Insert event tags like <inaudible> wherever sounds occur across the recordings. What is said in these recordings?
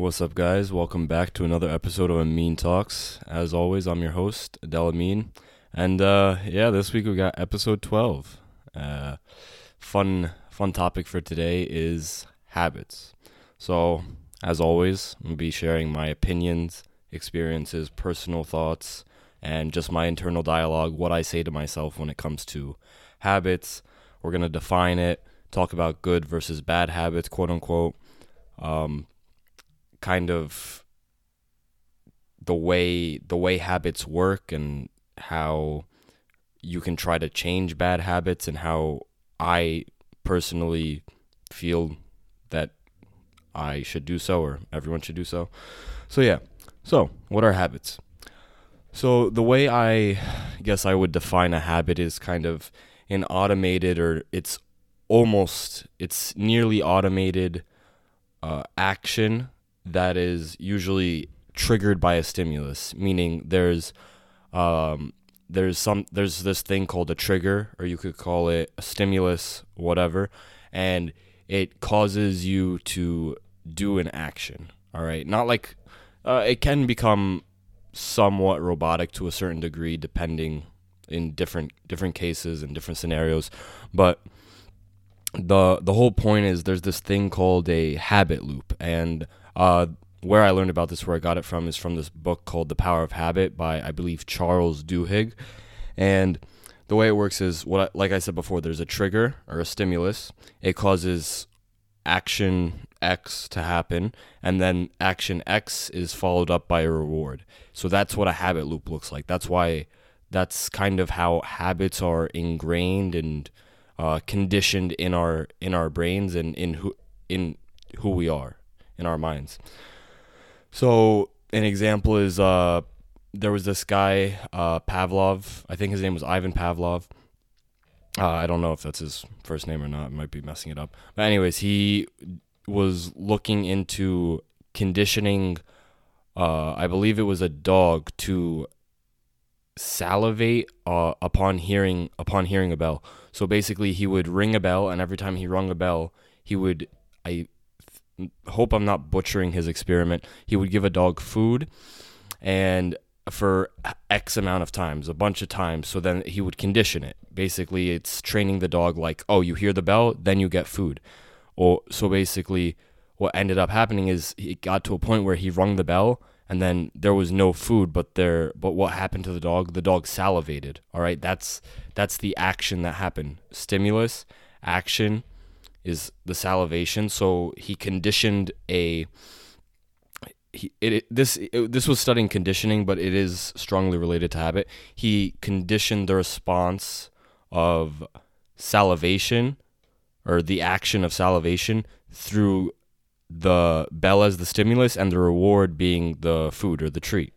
What's up, guys? Welcome back to another episode of Amin Talks. As always, I'm your host, Adel Amin. And uh, yeah, this week we got episode 12. Uh, fun, fun topic for today is habits. So, as always, I'm going to be sharing my opinions, experiences, personal thoughts, and just my internal dialogue, what I say to myself when it comes to habits. We're going to define it, talk about good versus bad habits, quote unquote. Um, kind of the way the way habits work and how you can try to change bad habits and how I personally feel that I should do so or everyone should do so. So yeah. So, what are habits? So, the way I guess I would define a habit is kind of an automated or it's almost it's nearly automated uh, action that is usually triggered by a stimulus, meaning there's um, there's some there's this thing called a trigger, or you could call it a stimulus, whatever, and it causes you to do an action. All right, not like uh, it can become somewhat robotic to a certain degree, depending in different different cases and different scenarios, but the the whole point is there's this thing called a habit loop and uh, where I learned about this, where I got it from, is from this book called The Power of Habit by, I believe, Charles Duhigg. And the way it works is, what, I, like I said before, there's a trigger or a stimulus. It causes action X to happen, and then action X is followed up by a reward. So that's what a habit loop looks like. That's why, that's kind of how habits are ingrained and uh, conditioned in our in our brains and in who in who we are in our minds. So an example is uh, there was this guy uh, Pavlov. I think his name was Ivan Pavlov. Uh, I don't know if that's his first name or not. I might be messing it up. But anyways, he was looking into conditioning. Uh, I believe it was a dog to salivate uh, upon hearing upon hearing a bell. So basically, he would ring a bell, and every time he rung a bell, he would I hope I'm not butchering his experiment. He would give a dog food and for X amount of times, a bunch of times. So then he would condition it. Basically, it's training the dog like, oh, you hear the bell, then you get food. Or so basically, what ended up happening is he got to a point where he rung the bell and then there was no food but there but what happened to the dog the dog salivated all right that's that's the action that happened stimulus action is the salivation. So he conditioned a. He, it, it this it, this was studying conditioning, but it is strongly related to habit. He conditioned the response of salivation, or the action of salivation through the bell as the stimulus and the reward being the food or the treat.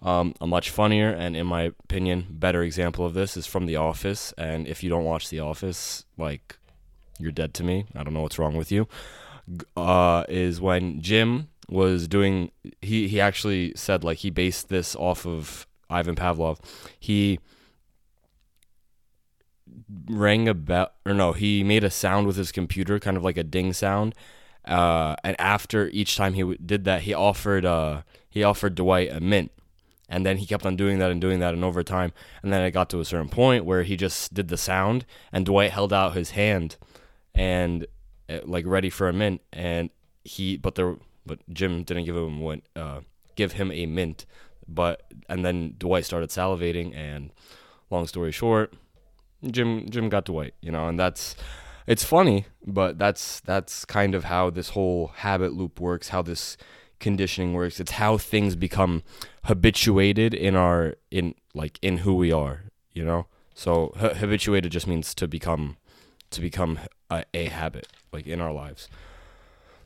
Um, a much funnier and, in my opinion, better example of this is from The Office. And if you don't watch The Office, like you're dead to me. I don't know what's wrong with you. Uh, is when Jim was doing he he actually said like he based this off of Ivan Pavlov. He rang a bell or no, he made a sound with his computer, kind of like a ding sound. Uh, and after each time he w- did that, he offered uh, he offered Dwight a mint, and then he kept on doing that and doing that, and over time, and then it got to a certain point where he just did the sound, and Dwight held out his hand and uh, like ready for a mint and he but there but Jim didn't give him what uh give him a mint. But and then Dwight started salivating and long story short Jim Jim got Dwight you know and that's it's funny but that's that's kind of how this whole habit loop works how this conditioning works. It's how things become habituated in our in like in who we are you know? So habituated just means to become to become a, a habit like in our lives.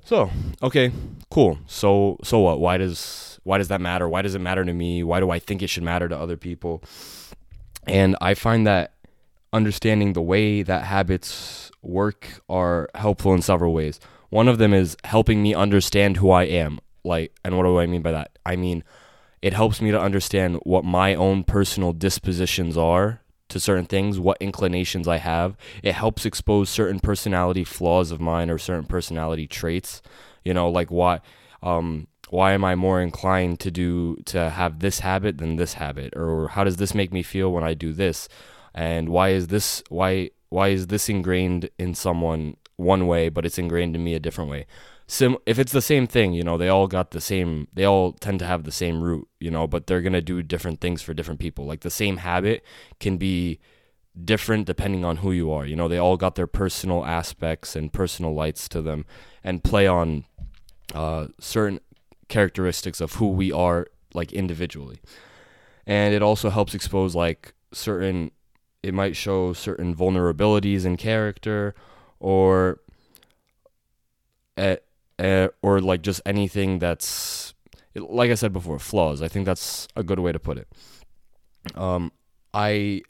So, okay, cool. So so what? Why does why does that matter? Why does it matter to me? Why do I think it should matter to other people? And I find that understanding the way that habits work are helpful in several ways. One of them is helping me understand who I am. Like, and what do I mean by that? I mean, it helps me to understand what my own personal dispositions are to certain things, what inclinations I have. It helps expose certain personality flaws of mine or certain personality traits. You know, like why um, why am I more inclined to do to have this habit than this habit, or how does this make me feel when I do this, and why is this why why is this ingrained in someone one way, but it's ingrained in me a different way? Sim- if it's the same thing, you know, they all got the same, they all tend to have the same root, you know, but they're going to do different things for different people. Like the same habit can be different depending on who you are. You know, they all got their personal aspects and personal lights to them and play on uh, certain characteristics of who we are, like individually. And it also helps expose, like, certain, it might show certain vulnerabilities in character or. Uh, uh, or like just anything that's like I said before, flaws. I think that's a good way to put it. Um, I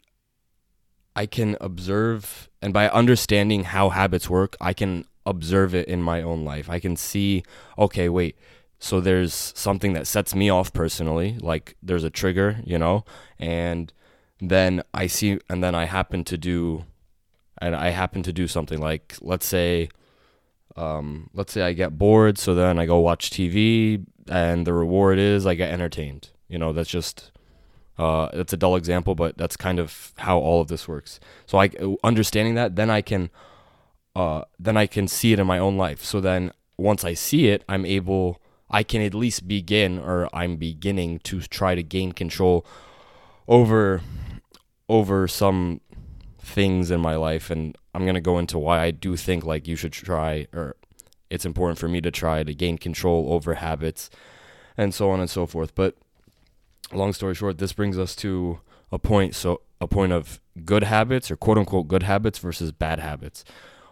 I can observe, and by understanding how habits work, I can observe it in my own life. I can see, okay, wait, so there's something that sets me off personally, like there's a trigger, you know, and then I see, and then I happen to do, and I happen to do something like, let's say, um, let's say I get bored, so then I go watch TV, and the reward is I get entertained. You know, that's just uh, that's a dull example, but that's kind of how all of this works. So I understanding that, then I can uh, then I can see it in my own life. So then once I see it, I'm able I can at least begin or I'm beginning to try to gain control over over some things in my life and I'm going to go into why I do think like you should try or it's important for me to try to gain control over habits and so on and so forth. But long story short, this brings us to a point so a point of good habits or quote unquote good habits versus bad habits.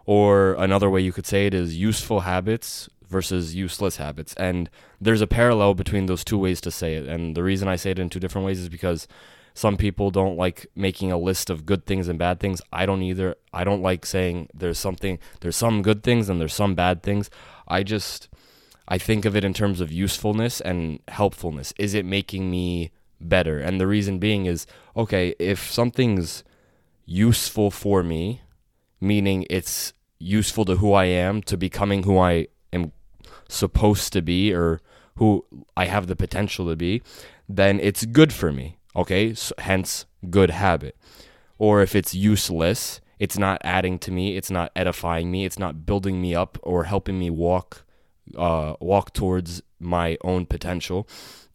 Or another way you could say it is useful habits versus useless habits. And there's a parallel between those two ways to say it. And the reason I say it in two different ways is because some people don't like making a list of good things and bad things. I don't either. I don't like saying there's something, there's some good things and there's some bad things. I just, I think of it in terms of usefulness and helpfulness. Is it making me better? And the reason being is okay, if something's useful for me, meaning it's useful to who I am, to becoming who I am supposed to be or who I have the potential to be, then it's good for me. Okay, so hence good habit. Or if it's useless, it's not adding to me, it's not edifying me, it's not building me up or helping me walk uh, walk towards my own potential,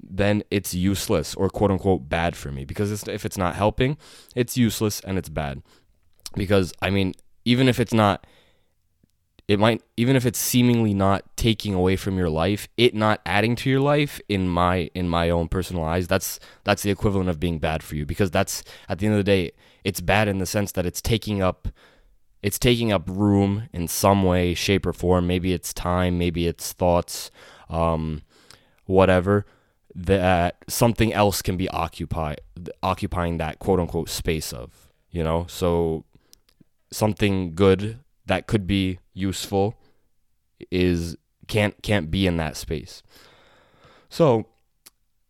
then it's useless or quote unquote bad for me. Because it's, if it's not helping, it's useless and it's bad. Because I mean, even if it's not it might even if it's seemingly not taking away from your life it not adding to your life in my in my own personal eyes that's that's the equivalent of being bad for you. Because that's at the end of the day it's bad in the sense that it's taking up it's taking up room in some way shape or form. Maybe it's time maybe it's thoughts um, whatever that something else can be occupied occupying that quote unquote space of you know? So something good that could be useful is can't can't be in that space. So,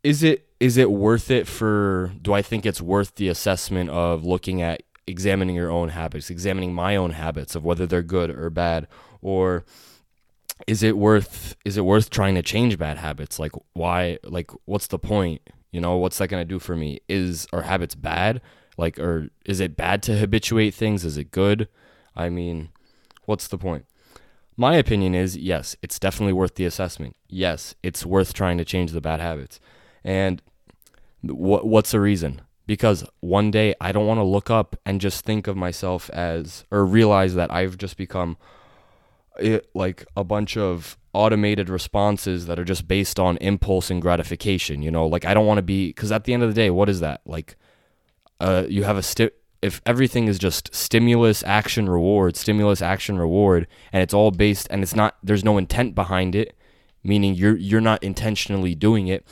is it is it worth it for do I think it's worth the assessment of looking at examining your own habits, examining my own habits of whether they're good or bad or is it worth is it worth trying to change bad habits? Like why like what's the point? You know, what's that going to do for me? Is are habits bad? Like or is it bad to habituate things? Is it good? I mean, What's the point? My opinion is yes, it's definitely worth the assessment. Yes, it's worth trying to change the bad habits. And what what's the reason? Because one day I don't want to look up and just think of myself as or realize that I've just become it, eh, like a bunch of automated responses that are just based on impulse and gratification, you know? Like I don't want to be cuz at the end of the day, what is that? Like uh you have a sti- if everything is just stimulus action reward stimulus action reward and it's all based and it's not there's no intent behind it meaning you're you're not intentionally doing it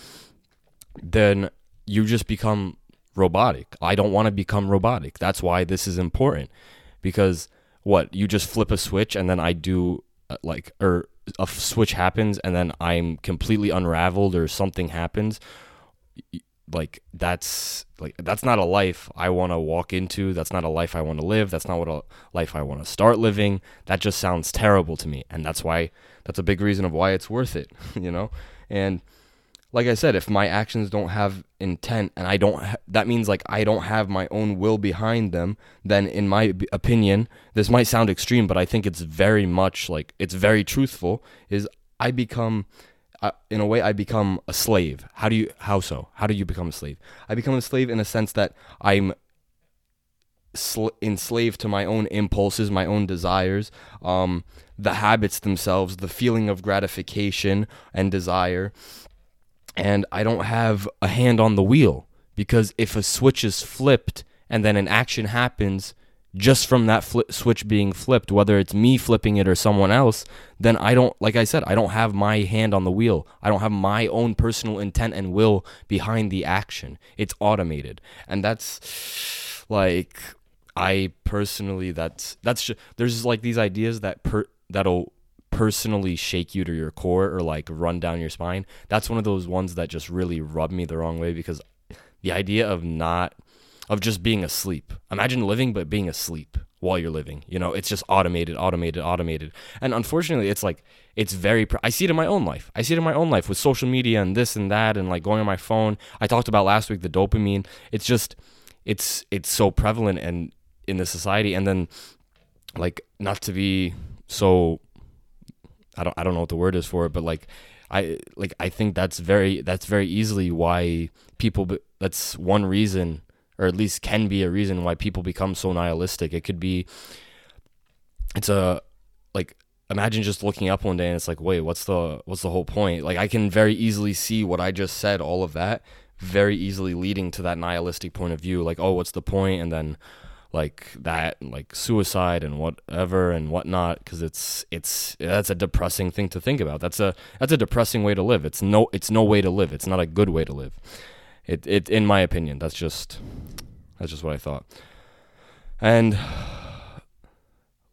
then you just become robotic. I don't want to become robotic. That's why this is important. Because what you just flip a switch and then i do uh, like or a switch happens and then i'm completely unraveled or something happens like that's like that's not a life I want to walk into. That's not a life I want to live. That's not what a life I want to start living. That just sounds terrible to me, and that's why that's a big reason of why it's worth it, <laughs> you know? And like I said, if my actions don't have intent and I don't ha- that means like I don't have my own will behind them, then in my opinion, this might sound extreme, but I think it's very much like it's very truthful is I become in a way I become a slave. How do you how so? How do you become a slave? I become a slave in a sense that I'm sl- enslaved to my own impulses, my own desires, um, the habits themselves, the feeling of gratification and desire. And I don't have a hand on the wheel because if a switch is flipped and then an action happens, just from that flip switch being flipped, whether it's me flipping it or someone else, then I don't, like I said, I don't have my hand on the wheel. I don't have my own personal intent and will behind the action. It's automated. And that's like, I personally, that's, that's just, there's like these ideas that per, that'll personally shake you to your core or like run down your spine. That's one of those ones that just really rub me the wrong way because the idea of not of just being asleep. Imagine living but being asleep while you're living. You know, it's just automated, automated, automated. And unfortunately, it's like it's very I see it in my own life. I see it in my own life with social media and this and that and like going on my phone. I talked about last week the dopamine. It's just it's it's so prevalent and in the society and then like not to be so I don't I don't know what the word is for it, but like I like I think that's very that's very easily why people that's one reason or at least can be a reason why people become so nihilistic. It could be it's a like imagine just looking up one day and it's like, wait, what's the what's the whole point? Like I can very easily see what I just said, all of that, very easily leading to that nihilistic point of view. Like, oh, what's the point? And then like that, like suicide and whatever and whatnot, because it's it's that's a depressing thing to think about. That's a that's a depressing way to live. It's no it's no way to live. It's not a good way to live. It it in my opinion, that's just that's just what I thought. And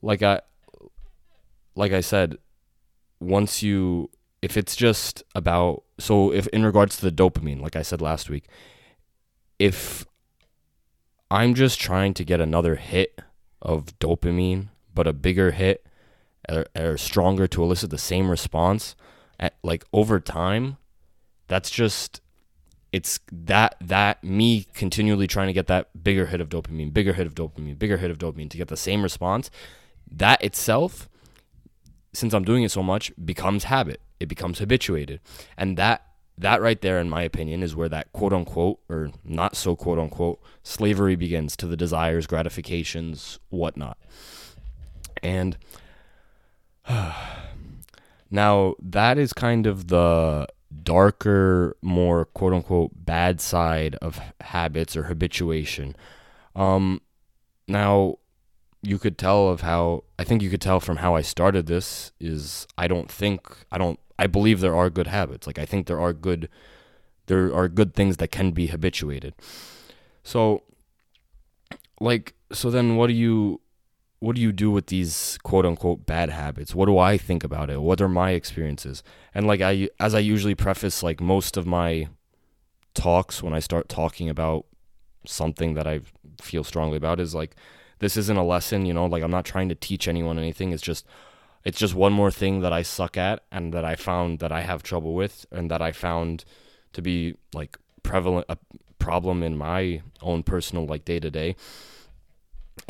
like I like I said, once you if it's just about so if in regards to the dopamine, like I said last week, if I'm just trying to get another hit of dopamine, but a bigger hit or, or stronger to elicit the same response at like over time, that's just it's that that me continually trying to get that bigger hit of dopamine, bigger hit of dopamine, bigger hit of dopamine to get the same response. That itself, since I'm doing it so much, becomes habit. It becomes habituated, and that that right there, in my opinion, is where that quote unquote or not so quote unquote slavery begins to the desires, gratifications, whatnot. And <sighs> now that is kind of the darker, more quote unquote bad side of habits or habituation. Um, now, you could tell of how I think you could tell from how I started this is I don't think I don't I believe there are good habits. Like I think there are good there are good things that can be habituated. So like so then what do you what do you do with these quote unquote bad habits? What do I think about it? What are my experiences? And like I as I usually preface like most of my talks when I start talking about something that I feel strongly about is like this isn't a lesson, you know, like I'm not trying to teach anyone anything. It's just it's just one more thing that I suck at and that I found that I have trouble with and that I found to be like prevalent a problem in my own personal like day to day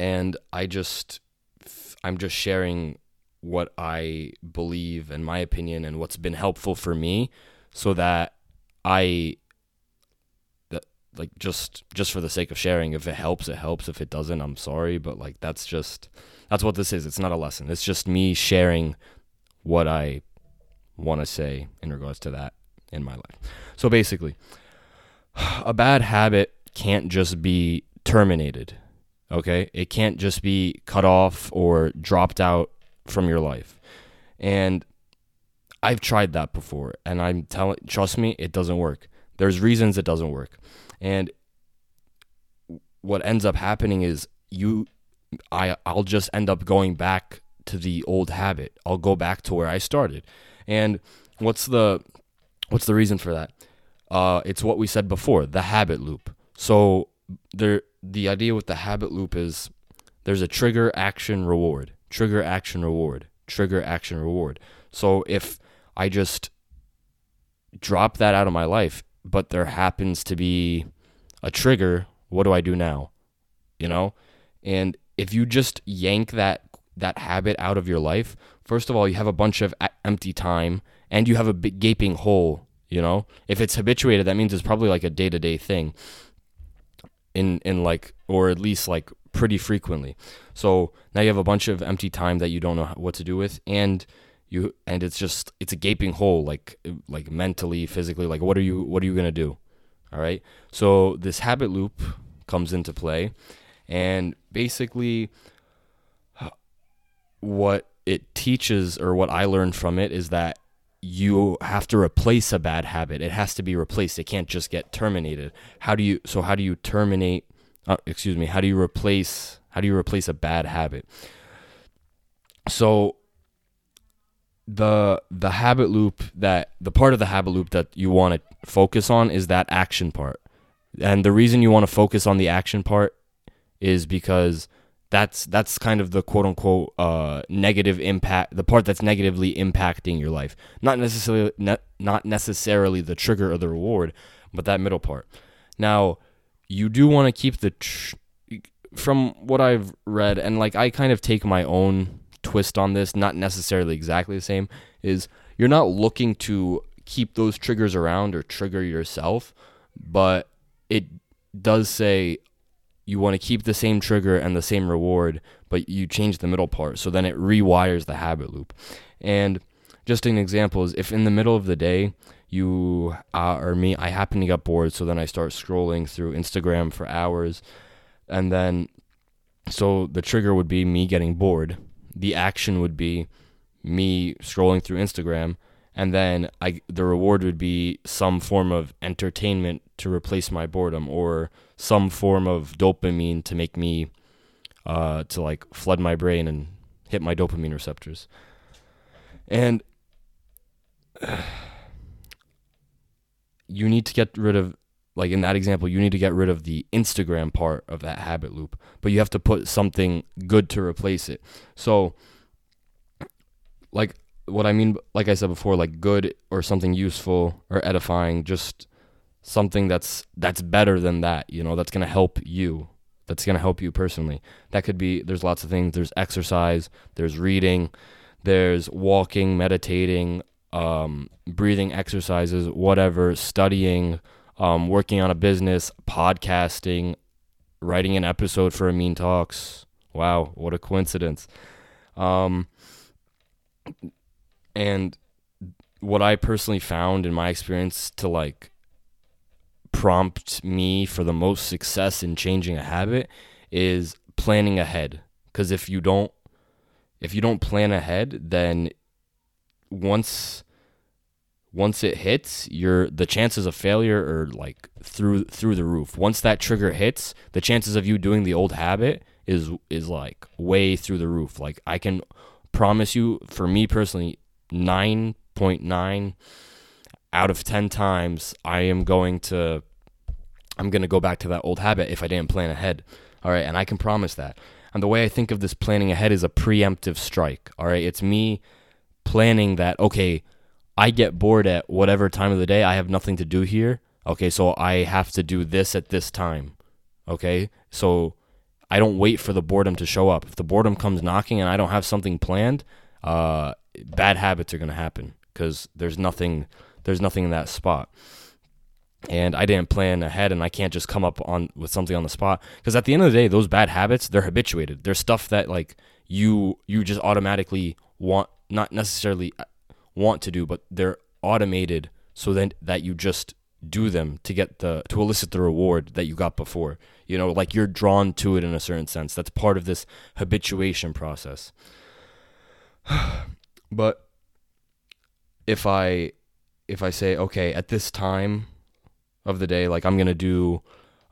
and I just I'm just sharing what I believe and my opinion and what's been helpful for me so that I that like just just for the sake of sharing if it helps it helps. If it doesn't I'm sorry but like that's just that's what this is. It's not a lesson. It's just me sharing what I want to say in regards to that in my life. So basically <sighs> a bad habit can't just be terminated Okay. It can't just be cut off or dropped out from your life. And I've tried that before and I'm telling trust me, it doesn't work. There's reasons it doesn't work. And what ends up happening is you I I'll just end up going back to the old habit. I'll go back to where I started. And what's the what's the reason for that? uh, it's what we said before, the habit loop. So there, the idea with the habit loop is there's a trigger, action, reward, trigger, action, reward, trigger, action, reward. So if I just drop that out of my life, but there happens to be a trigger, what do I do now? You know? And if you just yank that that habit out of your life, first of all, you have a bunch of empty time and you have a big gaping hole, you know? If it's habituated, that means it's probably like a day-to-day thing in in like or at least like pretty frequently. So now you have a bunch of empty time that you don't know what to do with and you and it's just it's a gaping hole like like mentally physically like what are you what are you going to do all right so this habit loop comes into play and basically what it teaches or what I learned from it is that you have to replace a bad habit. It has to be replaced. It can't just get terminated. How do you so how do you terminate uh, excuse me how do you replace how do you replace a bad habit? So the the habit loop that the part of the habit loop that you want to focus on is that action part. And the reason you want to focus on the action part is because that's that's kind of the quote unquote uh, negative impact, the part that's negatively impacting your life. Not necessarily ne- not necessarily the trigger or the reward, but that middle part. Now, you do want to keep the tr- from what I've read and like I kind of take my own twist on this, not necessarily exactly the same, is you're not looking to keep those triggers around or trigger yourself, but it does say you want to keep the same trigger and the same reward, but you change the middle part. So then it rewires the habit loop. And just an example is if in the middle of the day, you uh, or me, I happen to get bored, so then I start scrolling through Instagram for hours. And then, so the trigger would be me getting bored the action would be me scrolling through Instagram and then I the reward would be some form of entertainment to replace my boredom or some form of dopamine to make me uh, to like flood my brain and hit my dopamine receptors. And <sighs> you need to get rid of like in that example, you need to get rid of the Instagram part of that habit loop, but you have to put something good to replace it. So, like what I mean, like I said before, like good or something useful or edifying, just something that's that's better than that. You know, that's gonna help you. That's gonna help you personally. That could be. There's lots of things. There's exercise. There's reading. There's walking, meditating, um, breathing exercises, whatever, studying um, working on a business, podcasting, writing an episode for Amin Talks. Wow, what a coincidence. Um, and what I personally found in my experience to like prompt me for the most success in changing a habit is planning ahead. Because if you don't, if you don't plan ahead, then once once it hits, your the chances of failure are like through through the roof. Once that trigger hits, the chances of you doing the old habit is is like way through the roof. Like I can promise you for me personally 9.9 out of 10 times I am going to I'm going to go back to that old habit if I didn't plan ahead. All right, and I can promise that. And the way I think of this planning ahead is a preemptive strike. All right, it's me planning that okay, I get bored at whatever time of the day. I have nothing to do here. Okay, so I have to do this at this time. Okay, so I don't wait for the boredom to show up. If the boredom comes knocking and I don't have something planned, uh, bad habits are gonna happen because there's nothing, there's nothing in that spot. And I didn't plan ahead, and I can't just come up on with something on the spot because at the end of the day, those bad habits they're habituated. They're stuff that like you you just automatically want, not necessarily uh, want to do, but they're automated so then that you just do them to get the to elicit the reward that you got before. You know, like you're drawn to it in a certain sense. That's part of this habituation process. <sighs> but if I if I say, okay, at this time of the day, like I'm gonna do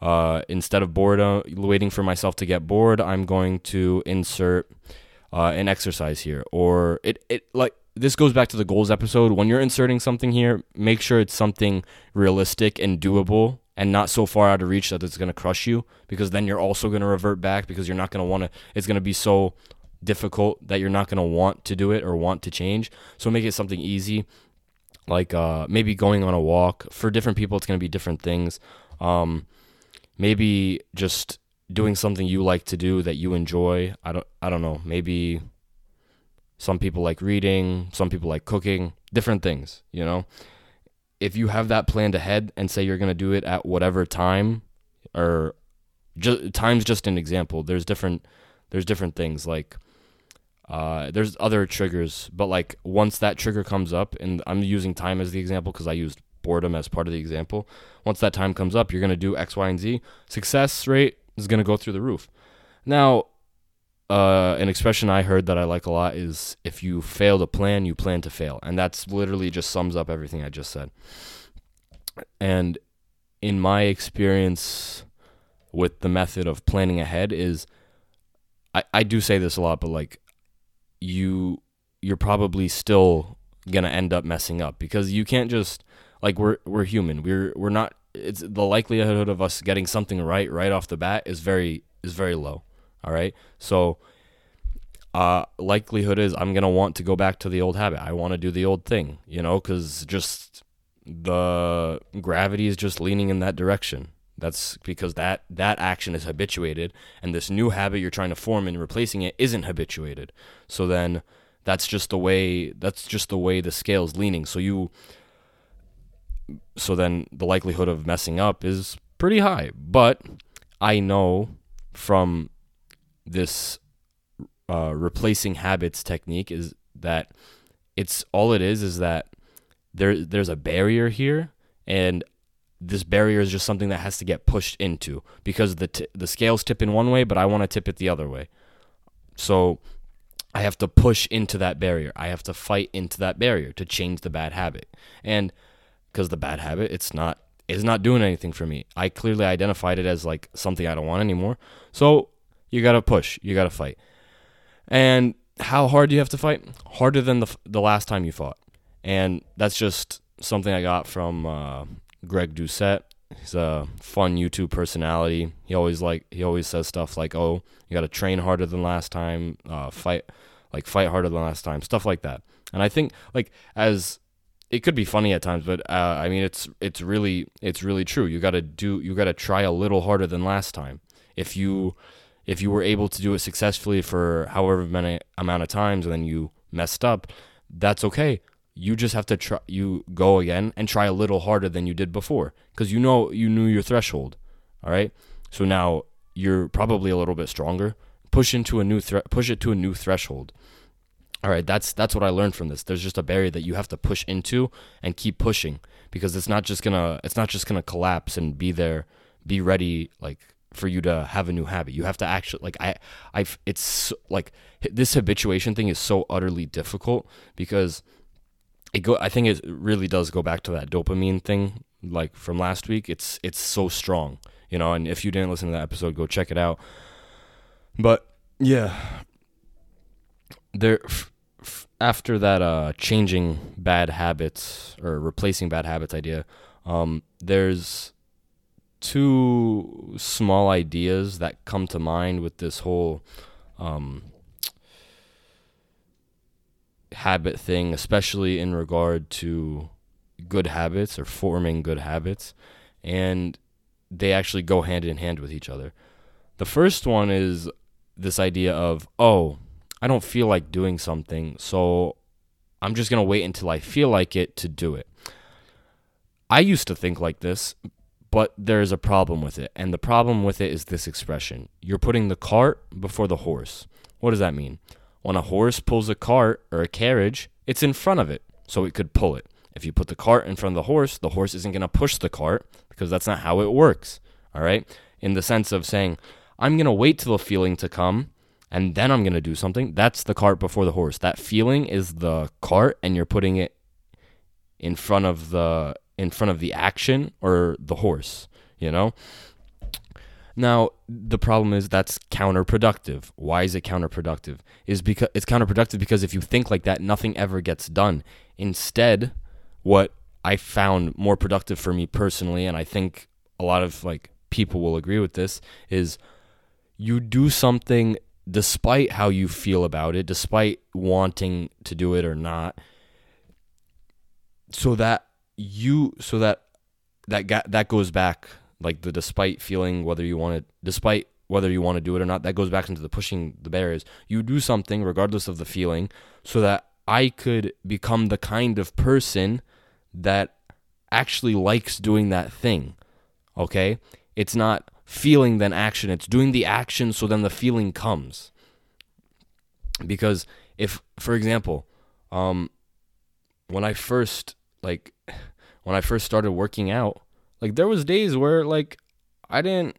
uh, instead of boredom, waiting for myself to get bored, I'm going to insert uh, an exercise here, or it it like this goes back to the goals episode. When you're inserting something here, make sure it's something realistic and doable and not so far out of reach that it's going to crush you because then you're also going to revert back because you're not going to want to it's going to be so difficult that you're not going to want to do it or want to change. So make it something easy like uh, maybe going on a walk. For different people it's going to be different things. Um, maybe just doing something you like to do that you enjoy. I don't I don't know. Maybe some people like reading, some people like cooking, different things, you know. If you have that planned ahead and say you're going to do it at whatever time or just time's just an example. There's different there's different things like uh, there's other triggers, but like once that trigger comes up, and I'm using time as the example because I used boredom as part of the example. Once that time comes up, you're going to do X, Y, and Z. Success rate is going to go through the roof. Now, uh, an expression I heard that I like a lot is if you fail to plan, you plan to fail. And that's literally just sums up everything I just said. And in my experience with the method of planning ahead is I, I do say this a lot, but like you you're probably still gonna end up messing up because you can't just like we're we're human. We're we're not it's the likelihood of us getting something right right off the bat is very is very low. All right. So uh likelihood is I'm going to want to go back to the old habit. I want to do the old thing, you know, cuz just the gravity is just leaning in that direction. That's because that that action is habituated and this new habit you're trying to form and replacing it isn't habituated. So then that's just the way that's just the way the scale's leaning. So you so then the likelihood of messing up is pretty high. But I know from this uh, replacing habits technique is that it's all it is is that there there's a barrier here and this barrier is just something that has to get pushed into because the t- the scales tip in one way but I want to tip it the other way. So I have to push into that barrier. I have to fight into that barrier to change the bad habit. And because the bad habit it's not is not doing anything for me. I clearly identified it as like something I don't want anymore. So you got to push, you got to fight. And how hard do you have to fight? Harder than the the last time you fought. And that's just something I got from uh, Greg Doucette. He's a fun YouTube personality. He always like he always says stuff like, "Oh, you got to train harder than last time, uh, fight like fight harder than last time," stuff like that. And I think like as it could be funny at times, but uh, I mean it's it's really it's really true. You got to do you got to try a little harder than last time. If you if you were able to do it successfully for however many amount of times and then you messed up, that's okay. You just have to try you go again and try a little harder than you did before because you know you knew your threshold. All right? So now you're probably a little bit stronger. Push into a new thre- push it to a new threshold all right that's that's what i learned from this there's just a barrier that you have to push into and keep pushing because it's not just gonna it's not just gonna collapse and be there be ready like for you to have a new habit you have to actually like i i it's like this habituation thing is so utterly difficult because it go i think it really does go back to that dopamine thing like from last week. It's it's so strong you know and if you didn't listen to that episode go check it out. But yeah. There f- f- after that uh, changing bad habits or replacing bad habits idea, um, there's two small ideas that come to mind with this whole um, habit thing, especially in regard to good habits or forming good habits, and they actually go hand in hand with each other. The first one is this idea of, oh, I don't feel like doing something, so I'm just going to wait until I feel like it to do it. I used to think like this, but there's a problem with it. And the problem with it is this expression you're putting the cart before the horse. What does that mean? When a horse pulls a cart or a carriage, it's in front of it, so it could pull it. If you put the cart in front of the horse, the horse isn't going to push the cart because that's not how it works. All right? In the sense of saying, I'm going to wait till the feeling to come and then I'm going to do something. That's the cart before the horse. That feeling is the cart and you're putting it in front of the in front of the action or the horse, you know? Now, the problem is that's counterproductive. Why is it counterproductive? Is because it's counterproductive because if you think like that, nothing ever gets done. Instead, what I found more productive for me personally, and I think a lot of like people will agree with this, is you do something despite how you feel about it, despite wanting to do it or not, so that you so that that that goes back like the despite feeling whether you want to despite whether you want to do it or not that goes back into the pushing the barriers. You do something regardless of the feeling so that i could become the kind of person that actually likes doing that thing okay? It's not feeling then action. It's doing the action so then the feeling comes. Because if for example um when i first like <sighs> when i first started working out like there was days where like I didn't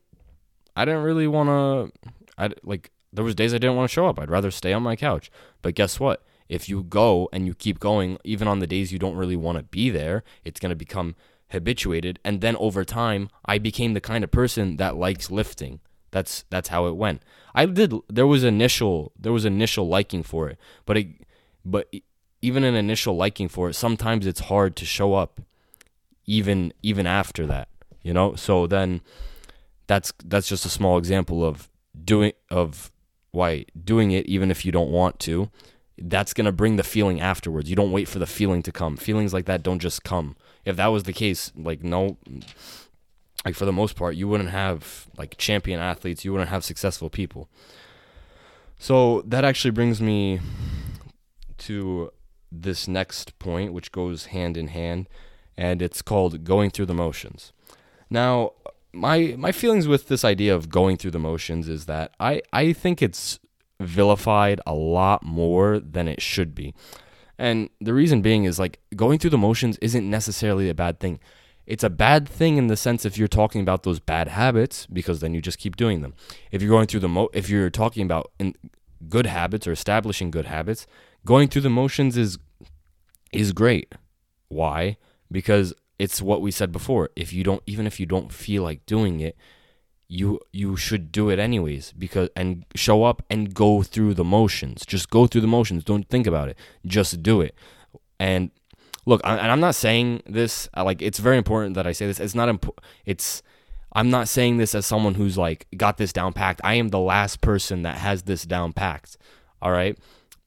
I didn't really want to I like there was days I didn't want to show up. I'd rather stay on my couch. But guess what? If you go and you keep going even on the days you don't really want to be there, it's going to become habituated and then over time I became the kind of person that likes lifting. That's that's how it went. I did there was initial there was initial liking for it, but it but even an initial liking for it, sometimes it's hard to show up even even after that you know? So then that's that's just a small example of doing of why doing it even if you don't want to that's going to bring the feeling afterwards. You don't wait for the feeling to come. Feelings like that don't just come. If that was the case like no like for the most part you wouldn't have like champion athletes. You wouldn't have successful people. So that actually brings me to this next point which goes hand in hand and it's called Going Through the Motions. Now, my my feelings with this idea of going through the motions is that I I think it's vilified a lot more than it should be. And the reason being is like going through the motions isn't necessarily a bad thing. It's a bad thing in the sense if you're talking about those bad habits because then you just keep doing them. If you're going through the mo if you're talking about in good habits or establishing good habits, going through the motions is is great. Why? Because it's what we said before. If you don't even if you don't feel like doing it, you you should do it anyways because and show up and go through the motions. Just go through the motions. Don't think about it. Just do it. And look, I, and I'm not saying this uh, like it's very important that I say this. It's not important. It's I'm not saying this as someone who's like got this down packed. I am the last person that has this down packed. All right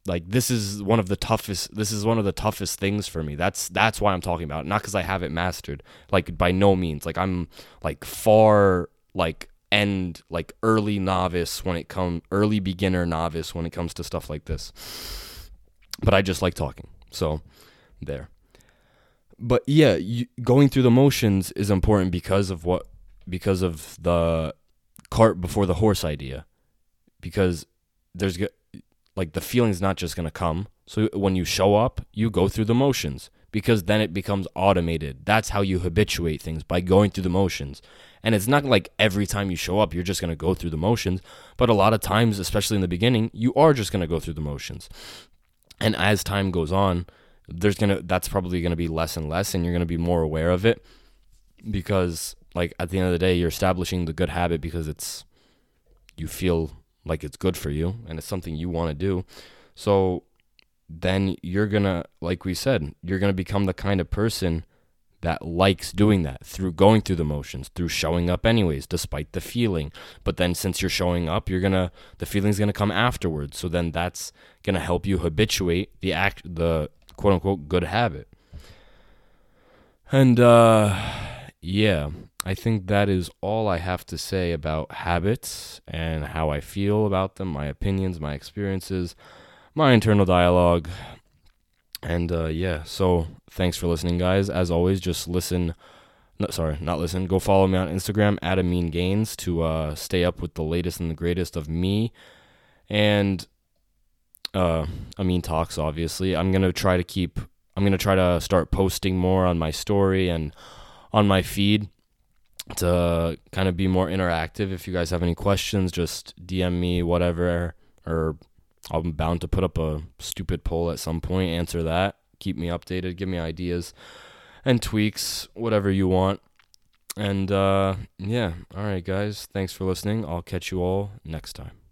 like this is one of the toughest this is one of the toughest things for me. That's that's why i'm talking about it. not because i have it mastered. Like by no means. Like i'm like far like end like early novice when it come early beginner novice when it comes to stuff like this. But i just like talking. So there. But yeah you, going through the motions is important because of what because of the cart before the horse idea. Because there's like the feeling's not just going to come. So when you show up, you go through the motions because then it becomes automated. That's how you habituate things by going through the motions. And it's not like every time you show up, you're just going to go through the motions. But a lot of times, especially in the beginning, you are just going to go through the motions. And as time goes on, there's going to, that's probably going to be less and less, and you're going to be more aware of it because, like, at the end of the day, you're establishing the good habit because it's, you feel like it's good for you and it's something you want to do. So then you're going to, like we said, you're going to become the kind of person that likes doing that through going through the motions, through showing up anyways, despite the feeling. But then since you're showing up, you're gonna the feeling's gonna come afterwards. So then that's gonna help you habituate the act the quote unquote good habit. And uh yeah. I think that is all I have to say about habits and how I feel about them, my opinions, my experiences, my internal dialogue. And uh, yeah, so thanks for listening, guys. As always, just listen. No, sorry, not listen. Go follow me on Instagram at Amin Gains to uh, stay up with the latest and the greatest of me and uh, Amin talks. Obviously, I'm gonna try to keep. I'm gonna try to start posting more on my story and on my feed to kind of be more interactive. If you guys have any questions, just DM me, whatever, or I'm bound to put up a stupid poll at some point. Answer that. Keep me updated. Give me ideas and tweaks, whatever you want. And uh, yeah, all right, guys. Thanks for listening. I'll catch you all next time.